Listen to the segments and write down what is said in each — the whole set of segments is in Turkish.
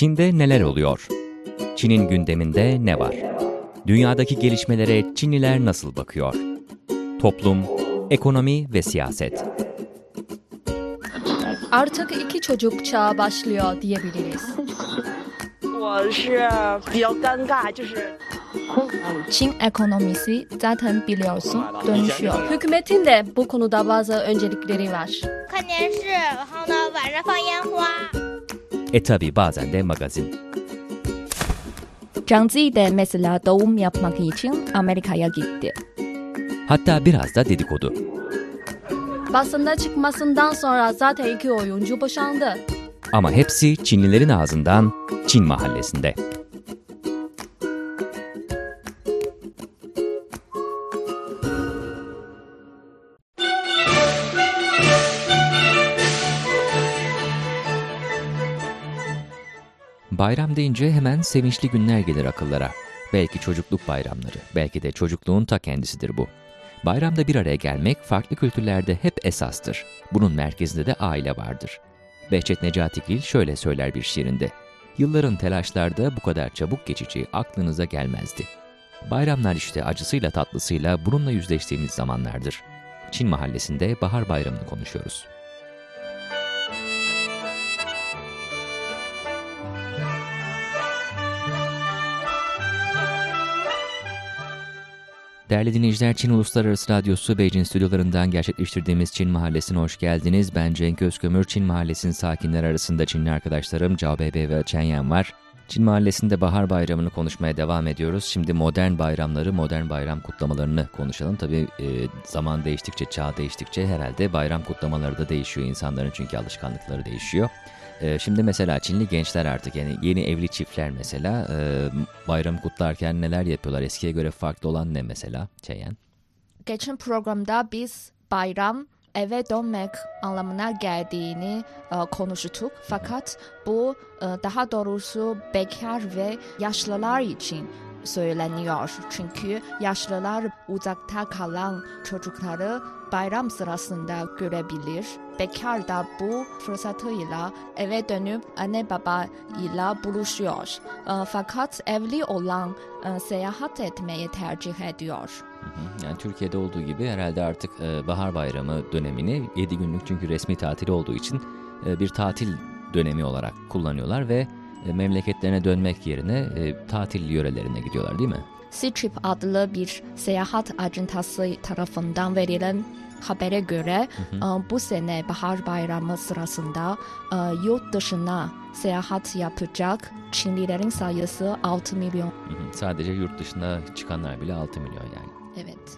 Çin'de neler oluyor? Çin'in gündeminde ne var? Dünyadaki gelişmelere Çinliler nasıl bakıyor? Toplum, ekonomi ve siyaset. Artık iki çocuk çağı başlıyor diyebiliriz. 我是比较尴尬，就是 Çin ekonomisi zaten biliyorsun dönüşüyor. Hükümetin de bu konuda bazı öncelikleri var. 看电视，然后呢晚上放烟花。 E tabi bazen de magazin. Zhang Zi de mesela doğum yapmak için Amerika'ya gitti. Hatta biraz da dedikodu. Basında çıkmasından sonra zaten iki oyuncu boşandı. Ama hepsi Çinlilerin ağzından Çin mahallesinde. Bayram deyince hemen sevinçli günler gelir akıllara. Belki çocukluk bayramları, belki de çocukluğun ta kendisidir bu. Bayramda bir araya gelmek farklı kültürlerde hep esastır. Bunun merkezinde de aile vardır. Behçet Necatigil şöyle söyler bir şiirinde. Yılların telaşlarda bu kadar çabuk geçeceği aklınıza gelmezdi. Bayramlar işte acısıyla tatlısıyla bununla yüzleştiğimiz zamanlardır. Çin mahallesinde bahar bayramını konuşuyoruz. Değerli dinleyiciler, Çin Uluslararası Radyosu Beijing stüdyolarından gerçekleştirdiğimiz Çin Mahallesi'ne hoş geldiniz. Ben Cenk Özkömür, Çin Mahallesi'nin sakinleri arasında Çinli arkadaşlarım Cao Beibei ve Chen var. Çin Mahallesi'nde Bahar Bayramı'nı konuşmaya devam ediyoruz. Şimdi modern bayramları, modern bayram kutlamalarını konuşalım. Tabii e, zaman değiştikçe, çağ değiştikçe herhalde bayram kutlamaları da değişiyor. insanların çünkü alışkanlıkları değişiyor. E, şimdi mesela Çinli gençler artık yani yeni evli çiftler mesela e, bayram kutlarken neler yapıyorlar? Eskiye göre farklı olan ne mesela Çeyen? Geçen programda biz bayram eve dönmek anlamına geldiğini e, konuştuk. Fakat bu e, daha doğrusu bekar ve yaşlılar için söyleniyor. Çünkü yaşlılar uzakta kalan çocukları bayram sırasında görebilir. Bekar da bu fırsatıyla eve dönüp anne baba ile buluşuyor. E, Fakat evli olan e, seyahat etmeyi tercih ediyor. Yani Türkiye'de olduğu gibi herhalde artık e, bahar bayramı dönemini 7 günlük çünkü resmi tatil olduğu için e, bir tatil dönemi olarak kullanıyorlar ve e, memleketlerine dönmek yerine e, tatil yörelerine gidiyorlar değil mi? Ctrip adlı bir seyahat acentası tarafından verilen habere göre e, bu sene bahar bayramı sırasında e, yurt dışına seyahat yapacak Çinlilerin sayısı 6 milyon. Hı hı. Sadece yurt dışına çıkanlar bile 6 milyon yani. Evet.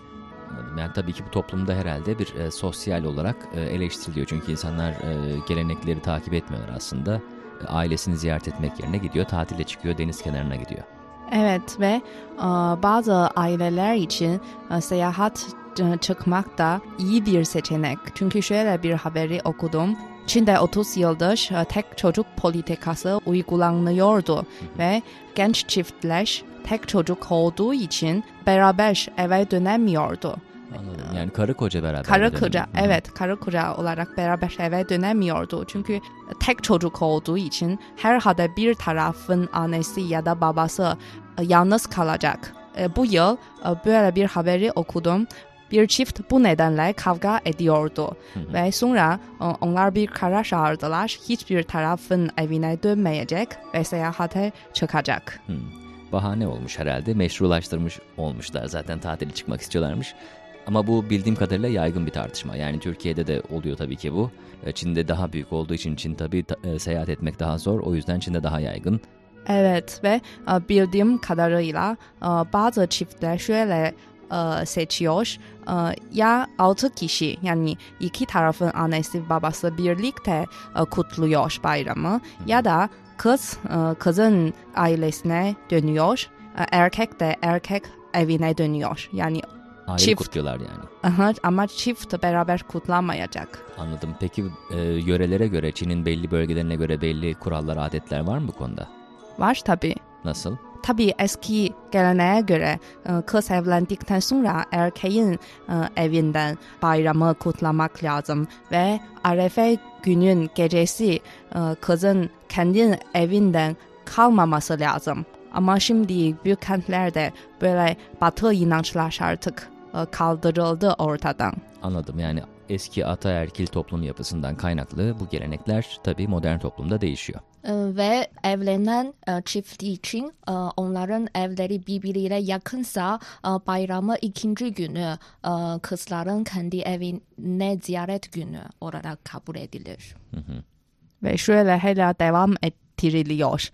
Anladım. Yani tabii ki bu toplumda herhalde bir e, sosyal olarak e, eleştiriliyor. Çünkü insanlar e, gelenekleri takip etmiyorlar aslında. E, ailesini ziyaret etmek yerine gidiyor, tatile çıkıyor, deniz kenarına gidiyor. Evet ve e, bazı aileler için e, seyahat çıkmak da iyi bir seçenek. Çünkü şöyle bir haberi okudum. Çin'de 30 yıldır e, tek çocuk politikası uygulanıyordu ve genç çiftler tek çocuk olduğu için beraber eve dönemiyordu. Anladım. Yani karı koca beraber. Karı koca, Hı evet karı koca olarak beraber eve dönemiyordu. Çünkü tek çocuk olduğu için herhalde bir tarafın annesi ya da babası e, yalnız kalacak. E, Bu yıl e, böyle bir haberi okudum. Bir çift bu nedenle kavga ediyordu ve sonra e, onlar bir karar aldılar. Hiçbir tarafın evine dönmeyecek ve seyahate çıkacak. Hı. Bahane olmuş herhalde. Meşrulaştırmış olmuşlar. Zaten tatile çıkmak istiyorlarmış. Ama bu bildiğim kadarıyla yaygın bir tartışma. Yani Türkiye'de de oluyor tabii ki bu. E, Çin'de daha büyük olduğu için Çin tabii ta- e, seyahat etmek daha zor. O yüzden Çin'de daha yaygın. Evet ve bildiğim kadarıyla bazı çiftler şöyle e, seçiyor. E, ya altı kişi yani iki tarafın annesi babası birlikte e, kutluyor bayramı ya da kız e, kızın ailesine dönüyor. e, Erkek de erkek evine dönüyor. Yani Ayrı Çift. kutluyorlar yani. aha, ama çift beraber kutlanmayacak. Anladım. Peki e, yörelere göre, Çin'in belli bölgelerine göre belli kurallar, adetler var mı bu konuda? Var tabii. Nasıl? Tabii eski geleneğe göre e, kız evlendikten sonra erkeğin e, evinden bayramı kutlamak lazım ve Arefe günün gecesi e, kızın kendi evinden kalmaması lazım. Ama şimdi büyük kentlerde böyle batı inançlar artık kaldırıldı ortadan. Anladım yani eski ataerkil toplum yapısından kaynaklı bu gelenekler tabii modern toplumda değişiyor. Ee, ve evlenen e, çift için e, onların evleri birbiriyle yakınsa e, bayramı ikinci günü e, kızların kendi evine ziyaret günü olarak kabul edilir. Ve şöyle hala devam ettiriliyor.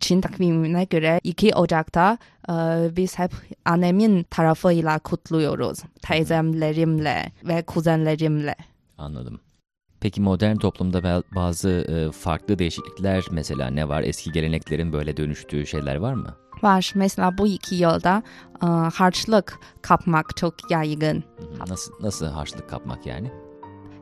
Çin takvimine göre 2 Ocak'ta e, biz hep annemin tarafıyla kutluyoruz. Teyzemlerimle ve kuzenlerimle. Anladım. Peki modern toplumda bazı e, farklı değişiklikler mesela ne var? Eski geleneklerin böyle dönüştüğü şeyler var mı? Var. Mesela bu iki yılda e, harçlık kapmak çok yaygın. Nasıl nasıl harçlık kapmak yani?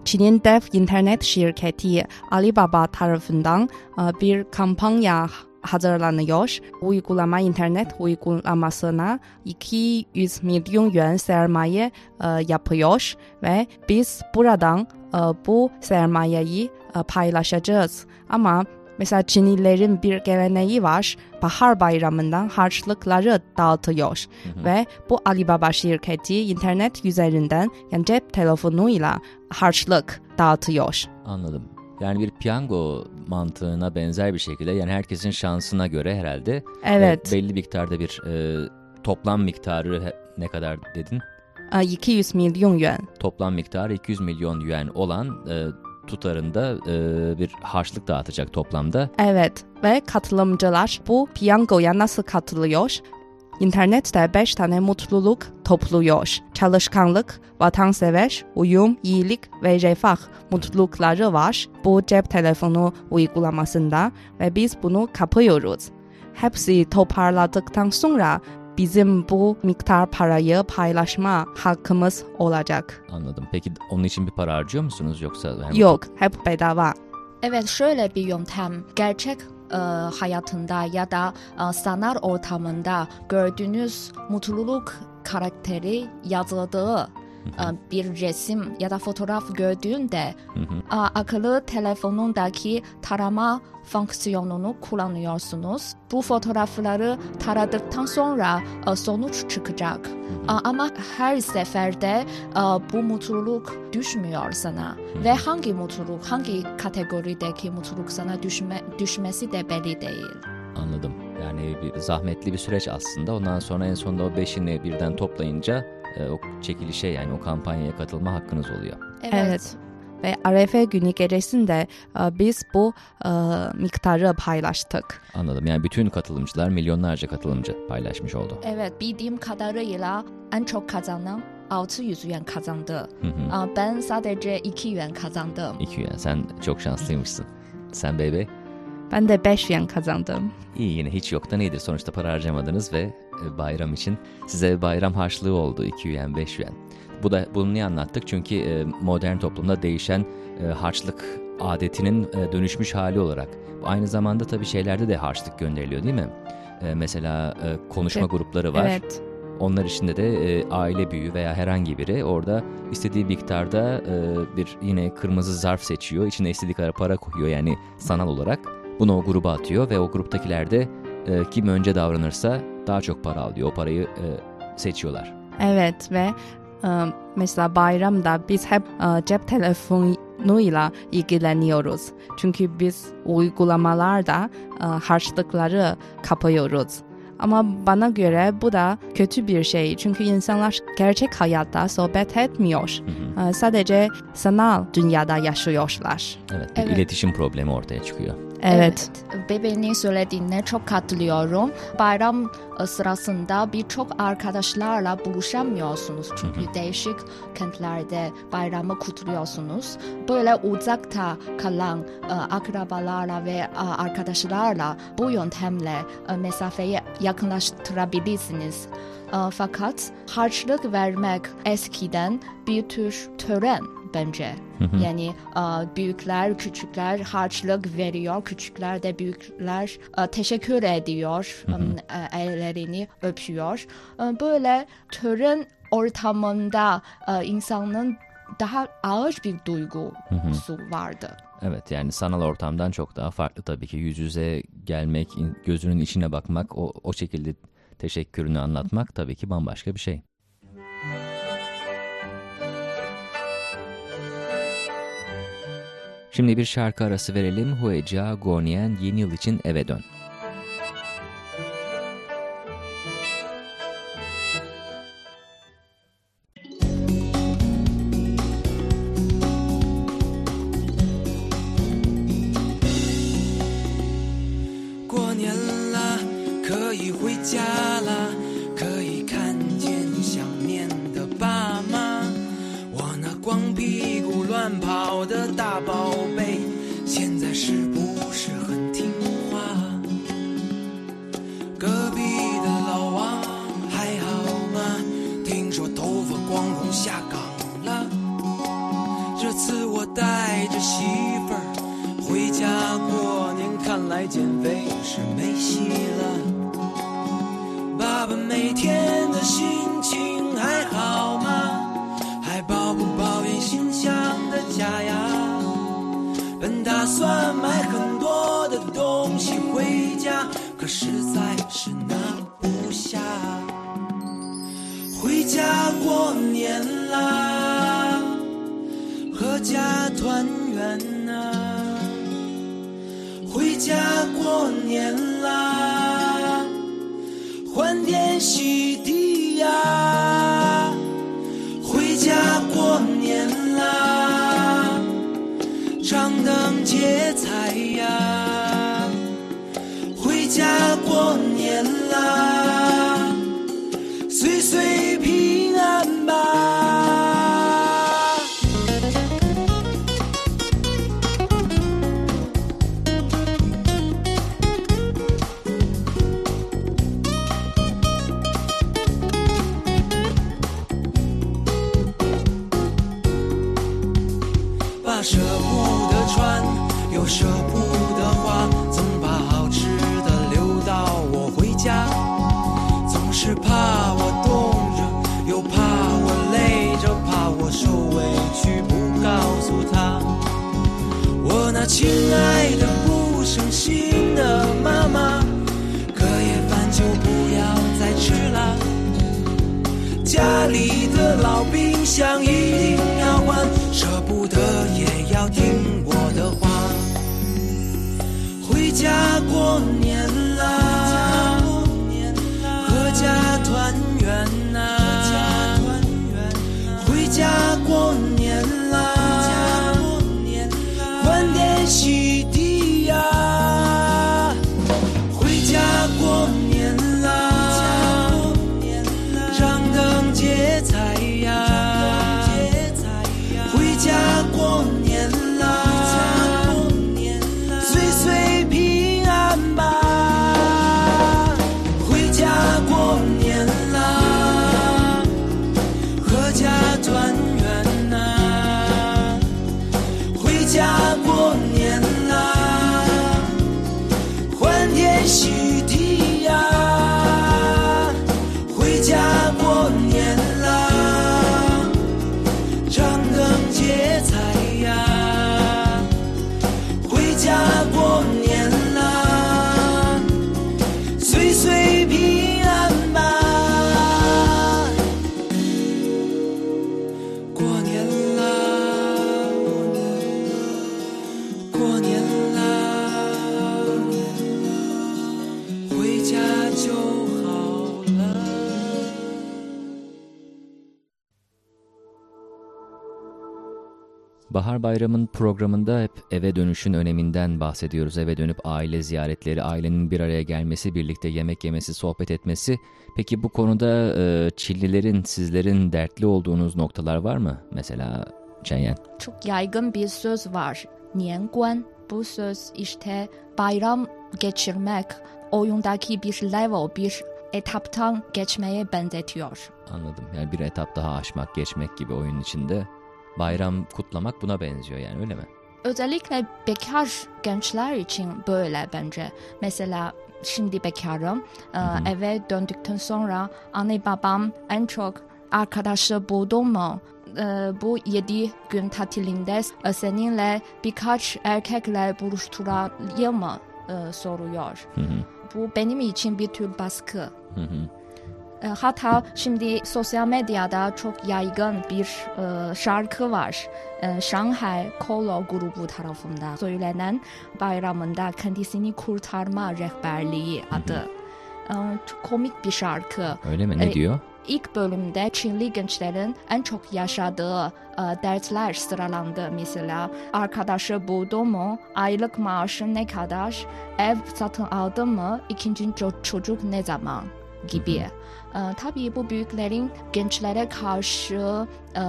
Çin'in dev internet şirketi Alibaba tarafından e, bir kampanya hazırlanıyor. Uygulama internet uygulamasına 200 milyon yuan sermaye e, yapıyor ve biz buradan e, bu sermayeyi e, paylaşacağız. Ama mesela Çinlilerin bir geleneği var. Bahar bayramından harçlıkları dağıtıyor. Hı hı. Ve bu Alibaba şirketi internet üzerinden yani cep telefonuyla harçlık dağıtıyor. Anladım. Yani bir piyango mantığına benzer bir şekilde yani herkesin şansına göre herhalde Evet. e, belli miktarda bir e, toplam miktarı ne kadar dedin? e, 200 milyon yuan. Toplam miktarı 200 milyon yuan olan e, tutarında e, bir harçlık dağıtacak toplamda. Evet ve katılımcılar bu piyangoya nasıl katılıyor? İnternette 5 tane mutluluk topluyor. Çalışkanlık, vatansever, uyum, iyilik ve refah mutlulukları var bu cep telefonu uygulamasında ve biz bunu kapıyoruz. Hepsi toparladıktan sonra bizim bu miktar parayı paylaşma hakkımız olacak. Anladım. Peki onun için bir para harcıyor musunuz yoksa? Yok, hep bedava. Evet şöyle bir yöntem gerçek e, hayatında ya da e, sanal ortamında gördüğünüz mutluluk karakteri yazıldığı e, bir resim ya da fotoğraf gördüğünde Hı hı. akıllı telefonundaki tarama fonksiyonunu kullanıyorsunuz. Bu fotoğrafları taradıktan sonra e, sonuç çıkacak. Ama her seferde e, bu mutluluk düşmüyor sana ve hangi mutluluk, hangi kategorideki mutluluk sana düşme, düşmesi de belli değil. Anladım. Yani bir zahmetli bir süreç aslında. Ondan sonra en sonunda o beşini birden toplayınca e, o çekilişe yani o kampanyaya katılma hakkınız oluyor. Evet. Ve Arefe günü gecesinde e, biz bu e, miktarı paylaştık. Anladım. Yani bütün katılımcılar milyonlarca katılımcı paylaşmış oldu. Evet, bildiğim kadarıyla en çok kazanan 600 yuan kazandı. Hı hı. Ben sadece 2 yuan kazandım. İki yani sen çok şanslıymışsın. Sen bebe Ben de 5 yuan kazandım. iyi yine hiç yoktan iyidir. Sonuçta para harcamadınız ve e, bayram için size bayram harçlığı oldu 2 yuan 5 yuan. Bu da bunu niye anlattık? Çünkü e, modern toplumda değişen e, harçlık adetinin dönüşmüş hali olarak. Aynı zamanda tabii şeylerde de harçlık gönderiliyor değil mi? Mesela konuşma Evet. grupları var. Evet. Onlar içinde de e, aile büyüğü veya herhangi biri orada istediği miktarda e, bir yine kırmızı zarf seçiyor. İçine istediği kadar para koyuyor yani sanal olarak. Bunu o gruba atıyor ve o gruptakiler de e, kim önce davranırsa daha çok para alıyor. O parayı e, seçiyorlar. Evet ve e, mesela bayramda biz hep e, cep telefonuyla ilgileniyoruz. Çünkü biz uygulamalarda e, harçlıkları kapıyoruz. Ama bana göre bu da kötü bir şey. Çünkü insanlar gerçek hayatta sohbet etmiyor. Hı hı. E, sadece sanal dünyada yaşıyorlar. Evet, bir Evet. iletişim problemi ortaya çıkıyor. Evet. Bebeğinin söylediğine çok katılıyorum. Bayram e, sırasında birçok arkadaşlarla buluşamıyorsunuz. Çünkü değişik kentlerde bayramı kutluyorsunuz. Böyle uzakta kalan e, akrabalarla ve e, arkadaşlarla bu yöntemle e, mesafeyi yakınlaştırabilirsiniz. E, Fakat harçlık vermek eskiden bir tür tören bence. Hı hı. Yani e, büyükler küçükler harçlık veriyor, küçükler de büyükler e, teşekkür ediyor, Hı hı. e, ellerini öpüyor. E, Böyle tören ortamında e, insanın daha ağır bir duygusu hı. vardı. Evet yani sanal ortamdan çok daha farklı tabii ki yüz yüze gelmek, gözünün içine bakmak, o, o şekilde teşekkürünü anlatmak tabii ki bambaşka bir şey. Şimdi bir şarkı arası verelim. Hueca Gonien yeni yıl için eve dön. 本打算买很多的东西回家，可实在是拿不下。回家过年啦，阖家团圆。回家过年啦，欢天喜地呀！舍不得穿又舍不得花总把好吃的留到我回家。总是怕我冻着又怕我累着怕我受委屈不告诉她我那亲爱的不省心的妈妈隔夜饭就不要再吃了。家里的老冰箱一定 Bahar Bayram'ın programında hep eve dönüşün öneminden bahsediyoruz. Eve dönüp aile ziyaretleri, ailenin bir araya gelmesi, birlikte yemek yemesi, sohbet etmesi. Peki bu konuda e, Çillilerin, sizlerin dertli olduğunuz noktalar var mı? Mesela Çenyen. Çok yaygın bir söz var. Nianguan. Bu söz işte bayram geçirmek, oyundaki bir level, bir etaptan geçmeye benzetiyor. Anladım. Yani bir etap daha aşmak, geçmek gibi oyun içinde bayram kutlamak buna benziyor yani öyle mi? Özellikle bekar gençler için böyle bence. Mesela şimdi bekarım. Hı hı. Eve döndükten sonra anne babam en çok arkadaşı buldun mu? E, bu 7 gün tatilinde e, seninle birkaç erkekle buluşturayım mı e, soruyor. Hı hı, Bu benim için bir tür baskı. hı hı. E, Hatta şimdi sosyal medyada çok yaygın bir e, şarkı var. E, Shanghai Kolo grubu tarafından söylenen bayramında kendisini kurtarma rehberliği adı. E, çok komik bir şarkı. Öyle mi? Ne E, diyor? İlk bölümde Çinli gençlerin en çok yaşadığı e, dertler sıralandı. Mesela arkadaşı buldu mu, aylık maaşı ne kadar, ev satın aldı mı, ikinci ço- çocuk ne zaman gibi. E, tabii bu büyüklerin gençlere karşı e,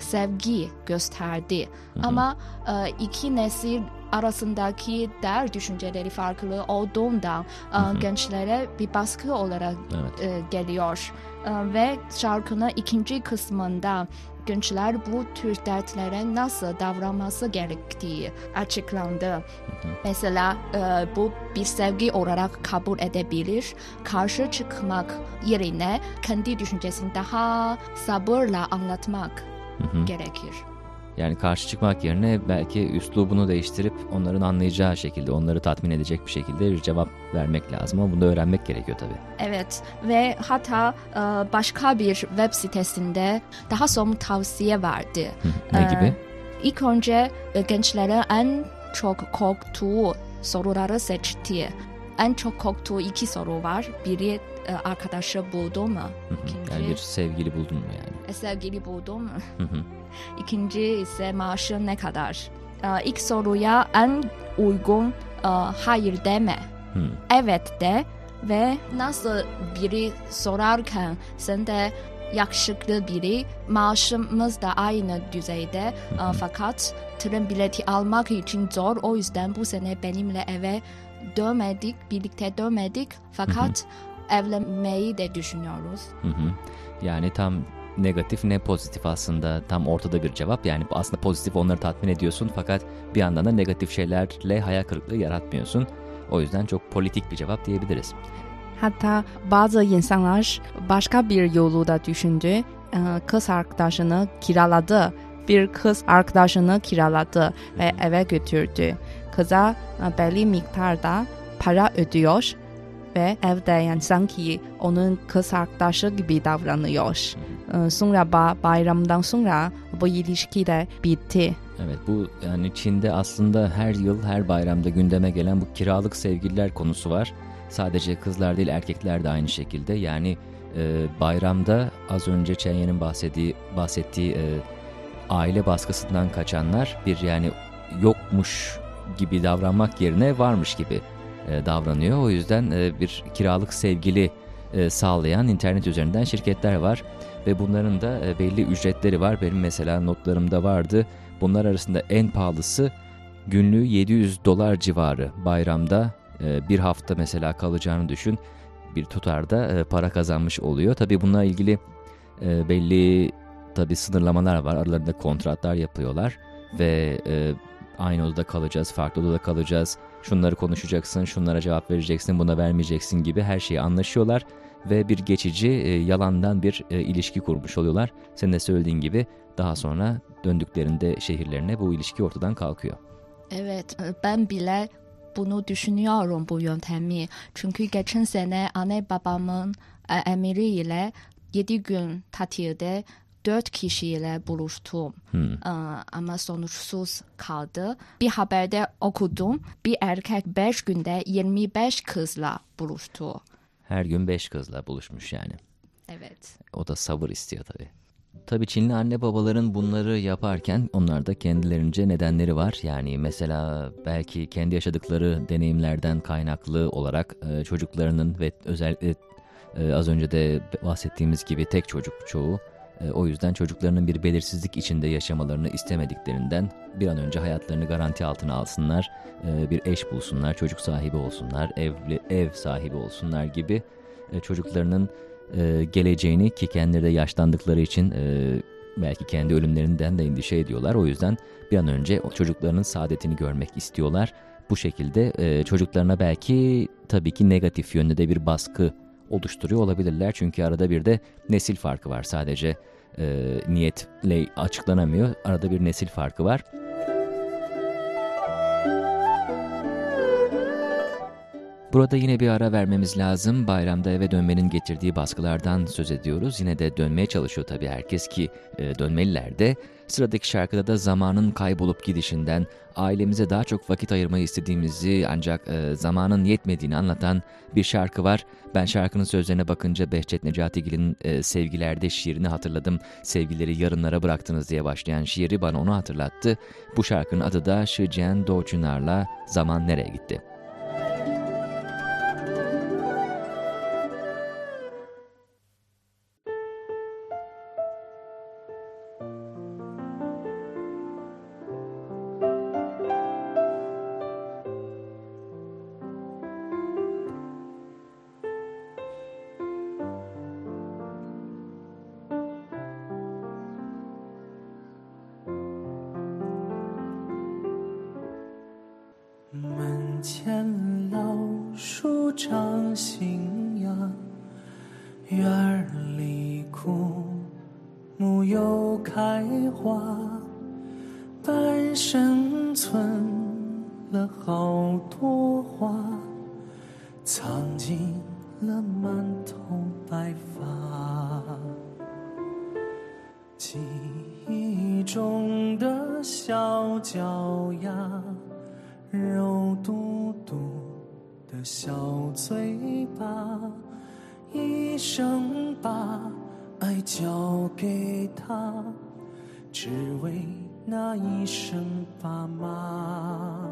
sevgi gösterdi. Ama e, iki nesil arasındaki değer düşünceleri farklı olduğundan e, gençlere bir baskı olarak Evet. e, geliyor. E, ve şarkının ikinci kısmında gençler bu tür dertlere nasıl davranması gerektiği açıklandı. Mesela e, bu bir sevgi olarak kabul edebilir. Karşı çıkmak yerine kendi düşüncesini daha sabırla anlatmak hı. gerekir. Yani karşı çıkmak yerine belki üslubunu değiştirip onların anlayacağı şekilde, onları tatmin edecek bir şekilde bir cevap vermek lazım ama bunu da öğrenmek gerekiyor tabii. Evet ve hatta e, başka bir web sitesinde daha somut tavsiye verdi. Ne Ee, gibi? İlk önce e, gençlerin en çok korktuğu soruları seçti. En çok korktuğu iki soru var. Biri e, arkadaşı buldu mu? İkinci- Yani bir sevgili buldun mu yani? E, Sevgili buldu mu? İkinci ise maaşı ne kadar? E, İlk soruya en uygun e, hayır deme. Hı. evet de ve nasıl biri sorarken sen de yakışıklı biri maaşımız da aynı düzeyde e, fakat tren bileti almak için zor o yüzden bu sene benimle eve dönmedik birlikte dönmedik fakat evlenmeyi de düşünüyoruz. Hı. Yani tam negatif ne pozitif aslında tam ortada bir cevap. Yani aslında pozitif onları tatmin ediyorsun fakat bir yandan da negatif şeylerle hayal kırıklığı yaratmıyorsun. O yüzden çok politik bir cevap diyebiliriz. Hatta bazı insanlar başka bir yolu da düşündü. Ee, Kız arkadaşını kiraladı. Bir kız arkadaşını kiraladı ve eve götürdü. Kıza e, belli miktarda para ödüyor ve evde yani sanki onun kız arkadaşı gibi davranıyor. Ee, Sonra ba- bayramdan sonra bu ilişki de bitti. Evet bu yani Çin'de aslında her yıl her bayramda gündeme gelen bu kiralık sevgililer konusu var. Sadece kızlar değil erkekler de aynı şekilde. Yani e, bayramda az önce Chenye'nin bahsettiği, bahsettiği e, aile baskısından kaçanlar bir yani yokmuş gibi davranmak yerine varmış gibi e, davranıyor. O yüzden e, bir kiralık sevgili e, sağlayan internet üzerinden şirketler var ve bunların da belli ücretleri var. Benim mesela notlarımda vardı. Bunlar arasında en pahalısı günlüğü 700 dolar civarı. Bayramda bir hafta mesela kalacağını düşün. Bir tutarda para kazanmış oluyor. Tabii bununla ilgili belli tabii sınırlamalar var. Aralarında kontratlar yapıyorlar ve aynı odada kalacağız, farklı odada kalacağız. Şunları konuşacaksın, şunlara cevap vereceksin, buna vermeyeceksin gibi her şeyi anlaşıyorlar ve bir geçici e, yalandan bir e, ilişki kurmuş oluyorlar. Senin de söylediğin gibi daha sonra döndüklerinde şehirlerine bu ilişki ortadan kalkıyor. Evet, e, ben bile bunu düşünüyorum bu yöntemi. Çünkü geçen sene anne babamın e, emriyle 7 gün tatilde 4 kişiyle buluştum. Hmm. E, Ama sonuçsuz kaldı. Bir haberde okudum. Bir erkek 5 günde 25 kızla buluştu. Her gün beş kızla buluşmuş yani. Evet. O da sabır istiyor tabii. Tabii Çinli anne babaların bunları yaparken onlarda kendilerince nedenleri var. Yani mesela belki kendi yaşadıkları deneyimlerden kaynaklı olarak e, çocuklarının ve özellikle e, az önce de bahsettiğimiz gibi tek çocuk çoğu. E, o yüzden çocuklarının bir belirsizlik içinde yaşamalarını istemediklerinden bir an önce hayatlarını garanti altına alsınlar. e, bir eş bulsunlar, çocuk sahibi olsunlar, evli, ev sahibi olsunlar gibi e, çocuklarının geleceğini ki kendileri de yaşlandıkları için belki kendi ölümlerinden de endişe ediyorlar. O yüzden bir an önce çocuklarının saadetini görmek istiyorlar. Bu şekilde çocuklarına belki tabii ki negatif yönde de bir baskı oluşturuyor olabilirler. Çünkü arada bir de nesil farkı var sadece e, niyetle açıklanamıyor. Arada bir nesil farkı var. Burada yine bir ara vermemiz lazım. Bayramda eve dönmenin getirdiği baskılardan söz ediyoruz. Yine de dönmeye çalışıyor tabii herkes ki e, dönmeliler de. Sıradaki şarkıda da zamanın kaybolup gidişinden, ailemize daha çok vakit ayırmayı istediğimizi ancak e, zamanın yetmediğini anlatan bir şarkı var. Ben şarkının sözlerine bakınca Behçet Necatigil'in e, Sevgilerde şiirini hatırladım. Sevgileri yarınlara bıraktınız diye başlayan şiiri bana onu hatırlattı. Bu şarkının adı da Şıcen Doğçunar'la Zaman Nereye Gitti? 生把爱交给他只为那一声爸妈。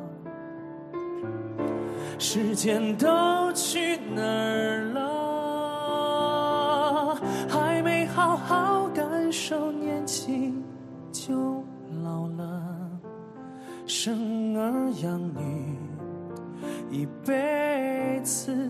时间都去哪儿了？还没好好感受年轻就老了生儿养女一辈子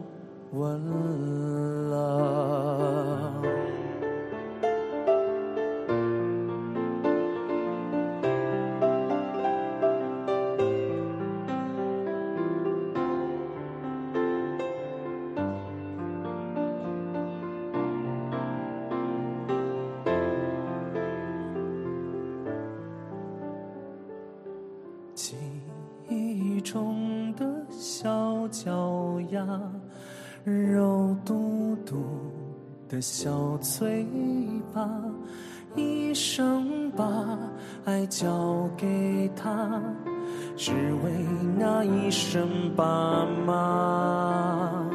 弯了。小嘴巴，一生把爱交给他，只为那一声爸妈。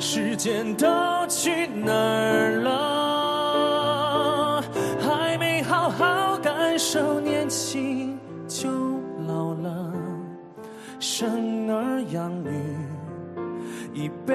时间都去哪儿了？还没好好感受年轻就老了，生儿养女一辈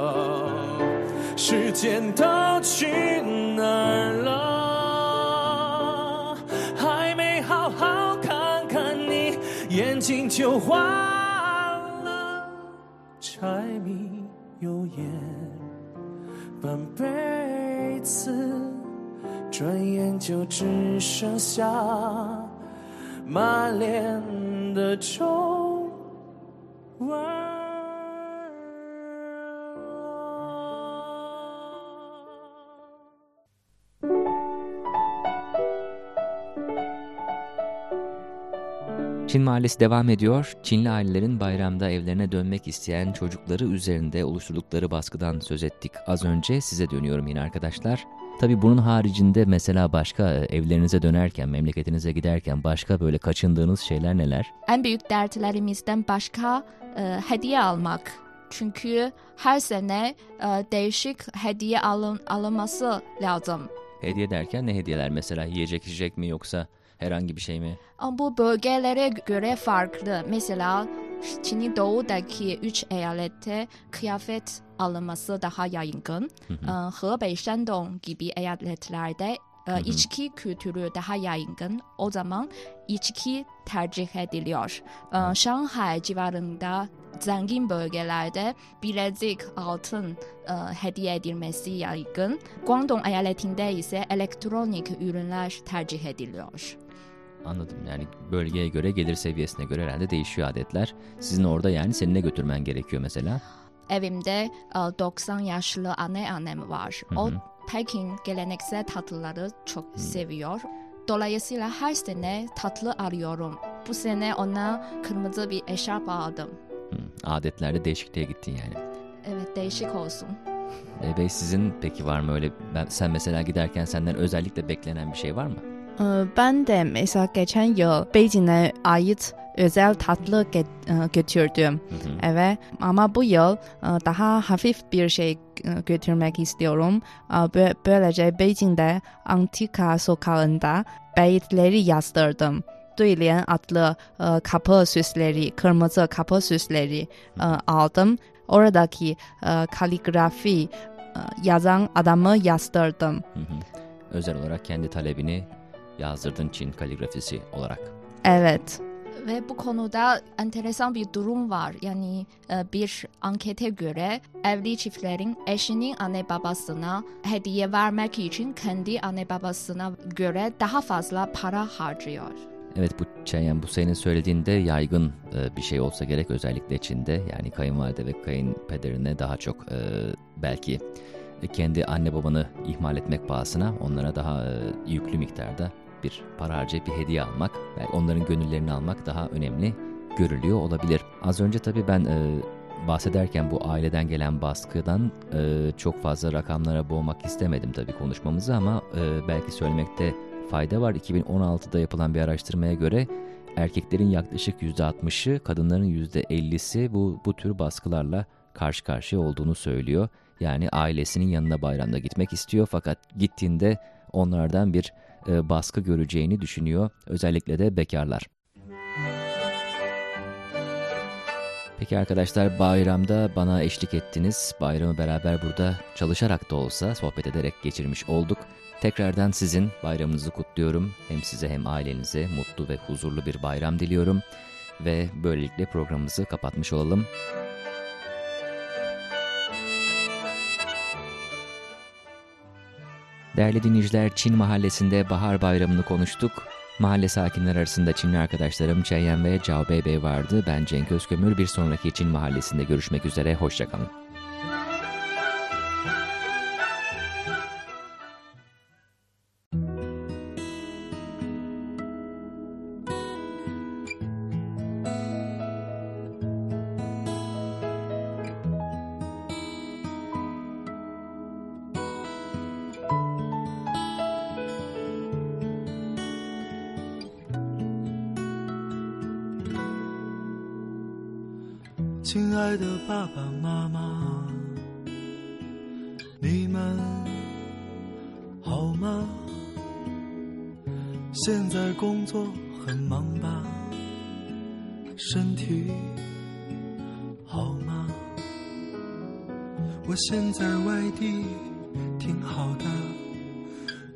时间都去哪儿了？还没好好看看你，眼睛就花了。柴米油盐半辈子，转眼就只剩下满脸的皱 Çin Mahallesi devam ediyor. Çinli ailelerin bayramda evlerine dönmek isteyen çocukları üzerinde oluşturdukları baskıdan söz ettik. Az önce size dönüyorum yine arkadaşlar. Tabii bunun haricinde mesela başka e, evlerinize dönerken, memleketinize giderken başka böyle kaçındığınız şeyler neler? En büyük dertlerimizden başka e, hediye almak. Çünkü her sene e, değişik hediye alın, alınması lazım. Hediye derken ne hediyeler mesela yiyecek içecek mi yoksa herhangi bir şey mi? Bu bölgelere göre farklı. Mesela Çin'in doğudaki üç eyalette kıyafet alınması daha yaygın. E, Hebei, Shandong gibi eyaletlerde e, içki kültürü daha yaygın. O zaman içki tercih ediliyor. E, Şanghay civarında zengin bölgelerde bilezik, altın e, hediye edilmesi yaygın. Guangdong eyaletinde ise elektronik ürünler tercih ediliyor. Anladım yani bölgeye göre gelir seviyesine göre herhalde değişiyor adetler. Sizin orada yani seninle götürmen gerekiyor mesela. Evimde e, 90 yaşlı anneannem var. Hı O hı. Pekin geleneksel tatlıları çok seviyor. Dolayısıyla her sene tatlı arıyorum. Bu sene ona kırmızı bir eşarp aldım. Hı, adetlerde değişikliğe gittin yani. Evet değişik olsun. E, Bey sizin peki var mı öyle ben, sen mesela giderken senden özellikle beklenen bir şey var mı? Ee, ben de mesela geçen yıl Beijing'e ait özel tatlı ge- e, götürdüm. Hı hı. Ama bu yıl daha hafif bir şey götürmek istiyorum. Bö- Böylece Beijing'de Antika sokağında beyitleri yazdırdım. Duylian adlı kapı süsleri, kırmızı kapı süsleri aldım. Oradaki kaligrafi yazan adamı yazdırdım. Hı hı. Özel olarak kendi talebini yazdırdın Çin kaligrafisi olarak. Evet. Ve bu konuda enteresan bir durum var. Yani e, bir ankete göre evli çiftlerin eşinin anne babasına hediye vermek için kendi anne babasına göre daha fazla para harcıyor. Evet bu Çenyen bu senin söylediğinde yaygın e, bir şey olsa gerek özellikle Çin'de yani kayınvalide ve kayınpederine daha çok e, belki kendi anne babanı ihmal etmek pahasına onlara daha e, yüklü miktarda bir para harcayıp bir hediye almak belki onların gönüllerini almak daha önemli görülüyor olabilir. Az önce tabii ben e, bahsederken bu aileden gelen baskıdan e, çok fazla rakamlara boğmak istemedim tabii konuşmamızı ama e, belki söylemekte fayda var. 2016'da yapılan bir araştırmaya göre erkeklerin yaklaşık %60'ı, kadınların %50'si bu, bu tür baskılarla karşı karşıya olduğunu söylüyor. Yani ailesinin yanına bayramda gitmek istiyor fakat gittiğinde onlardan bir e, baskı göreceğini düşünüyor. Özellikle de bekarlar. Peki arkadaşlar bayramda bana eşlik ettiniz. Bayramı beraber burada çalışarak da olsa sohbet ederek geçirmiş olduk. Tekrardan sizin bayramınızı kutluyorum. Hem size hem ailenize mutlu ve huzurlu bir bayram diliyorum. Ve böylelikle programımızı kapatmış olalım. Değerli dinleyiciler, Çin mahallesinde bahar bayramını konuştuk. Mahalle sakinler arasında Çinli arkadaşlarım Çeyen ve Cao Bey vardı. Ben Cenk Özkömür. Bir sonraki Çin mahallesinde görüşmek üzere. Hoşçakalın. “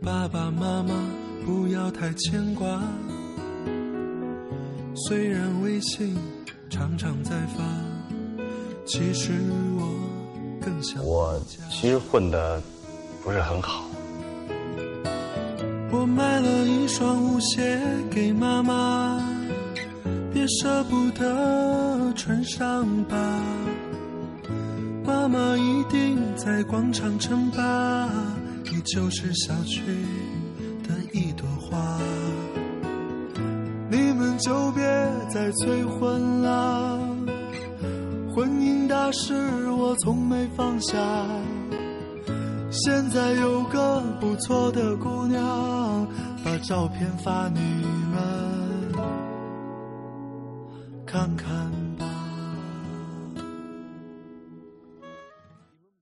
爸爸妈妈不要太牵挂。虽然微信常常在发，其实我更想我其实混的不是很好，我买了一双舞鞋给妈妈，别舍不得穿上吧。妈妈一定在广场称霸，你就是小区的一朵花。你们就别再催婚了，婚姻大事我从没放下。现在有个不错的姑娘，把照片发你